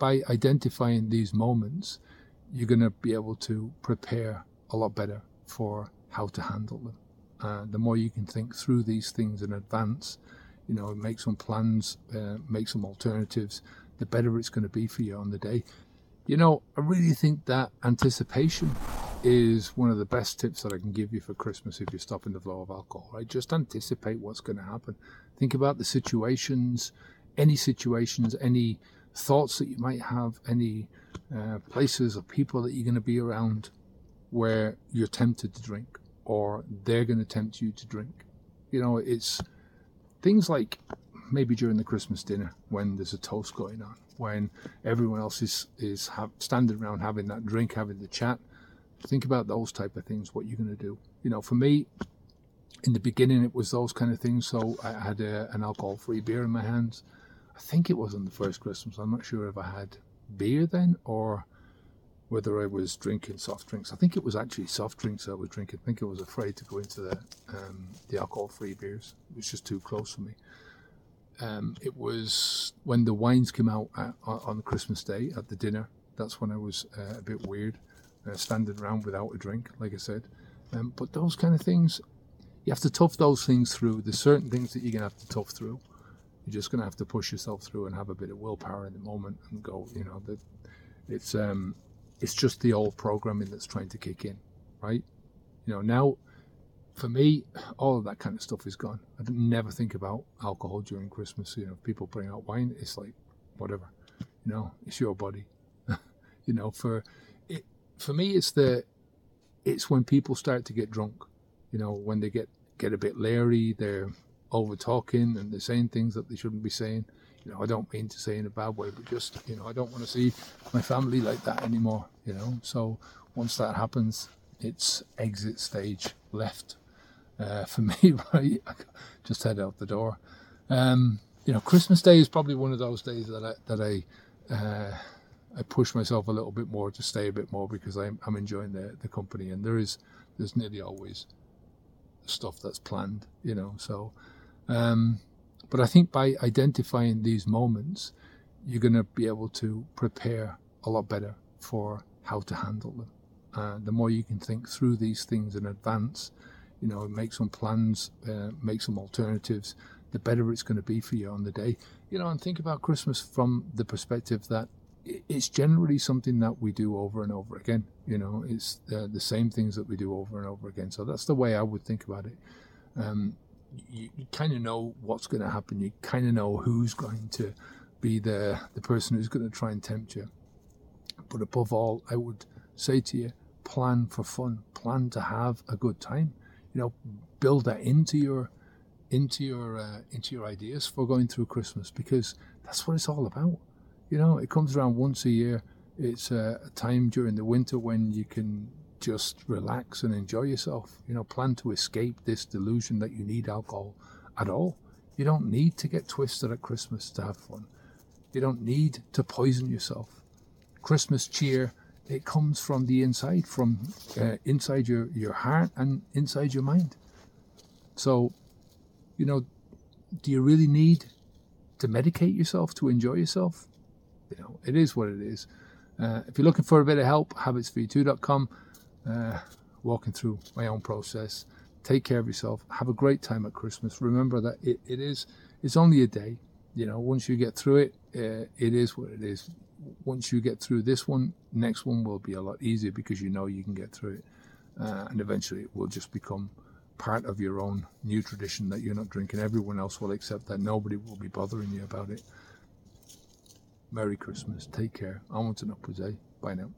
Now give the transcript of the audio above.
by identifying these moments, you're going to be able to prepare a lot better for how to handle them. Uh, the more you can think through these things in advance, you know, make some plans, uh, make some alternatives, the better it's going to be for you on the day. You know, I really think that anticipation is one of the best tips that I can give you for Christmas if you're stopping the flow of alcohol, right? Just anticipate what's going to happen. Think about the situations, any situations, any thoughts that you might have, any uh, places or people that you're going to be around where you're tempted to drink or they're going to tempt you to drink. You know, it's things like maybe during the Christmas dinner when there's a toast going on, when everyone else is is standing around having that drink, having the chat. Think about those type of things. What you're going to do. You know, for me, in the beginning, it was those kind of things. So I had a, an alcohol-free beer in my hands. I think it was on the first Christmas. I'm not sure if I had beer then or whether I was drinking soft drinks. I think it was actually soft drinks I was drinking. I think I was afraid to go into the um, the alcohol-free beers. It was just too close for me. Um, it was when the wines came out at, on Christmas Day at the dinner. That's when I was uh, a bit weird, uh, standing around without a drink, like I said. Um, but those kind of things, you have to tough those things through. There's certain things that you're gonna have to tough through. You're just gonna have to push yourself through and have a bit of willpower in the moment and go. You know that it's um it's just the old programming that's trying to kick in, right? You know, now for me, all of that kind of stuff is gone. I never think about alcohol during Christmas. You know, people bring out wine, it's like whatever. You know, it's your body. you know, for it, for me, it's the it's when people start to get drunk. You know, when they get get a bit leery, they're over talking and they're saying things that they shouldn't be saying you know, I don't mean to say in a bad way, but just, you know, I don't want to see my family like that anymore, you know. So once that happens, it's exit stage left uh, for me, right? I just head out the door. Um, you know, Christmas Day is probably one of those days that I, that I, uh, I push myself a little bit more to stay a bit more because I'm, I'm enjoying the, the company and there is, there's nearly always stuff that's planned, you know, so, um, but I think by identifying these moments, you're going to be able to prepare a lot better for how to handle them. Uh, the more you can think through these things in advance, you know, make some plans, uh, make some alternatives, the better it's going to be for you on the day. You know, and think about Christmas from the perspective that it's generally something that we do over and over again. You know, it's the, the same things that we do over and over again. So that's the way I would think about it. Um, you, you kind of know what's going to happen. You kind of know who's going to be the the person who's going to try and tempt you. But above all, I would say to you, plan for fun. Plan to have a good time. You know, build that into your into your uh, into your ideas for going through Christmas because that's what it's all about. You know, it comes around once a year. It's a, a time during the winter when you can just relax and enjoy yourself. You know, plan to escape this delusion that you need alcohol at all. You don't need to get twisted at Christmas to have fun. You don't need to poison yourself. Christmas cheer, it comes from the inside, from uh, inside your, your heart and inside your mind. So, you know, do you really need to medicate yourself to enjoy yourself? You know, it is what it is. Uh, if you're looking for a bit of help, habitsv2.com uh, walking through my own process. Take care of yourself. Have a great time at Christmas. Remember that it, it is it's only a day. You know, once you get through it, uh, it is what it is. Once you get through this one, next one will be a lot easier because you know you can get through it, uh, and eventually it will just become part of your own new tradition that you're not drinking. Everyone else will accept that. Nobody will be bothering you about it. Merry Christmas. Take care. Onwards and upwards, eh? Bye now.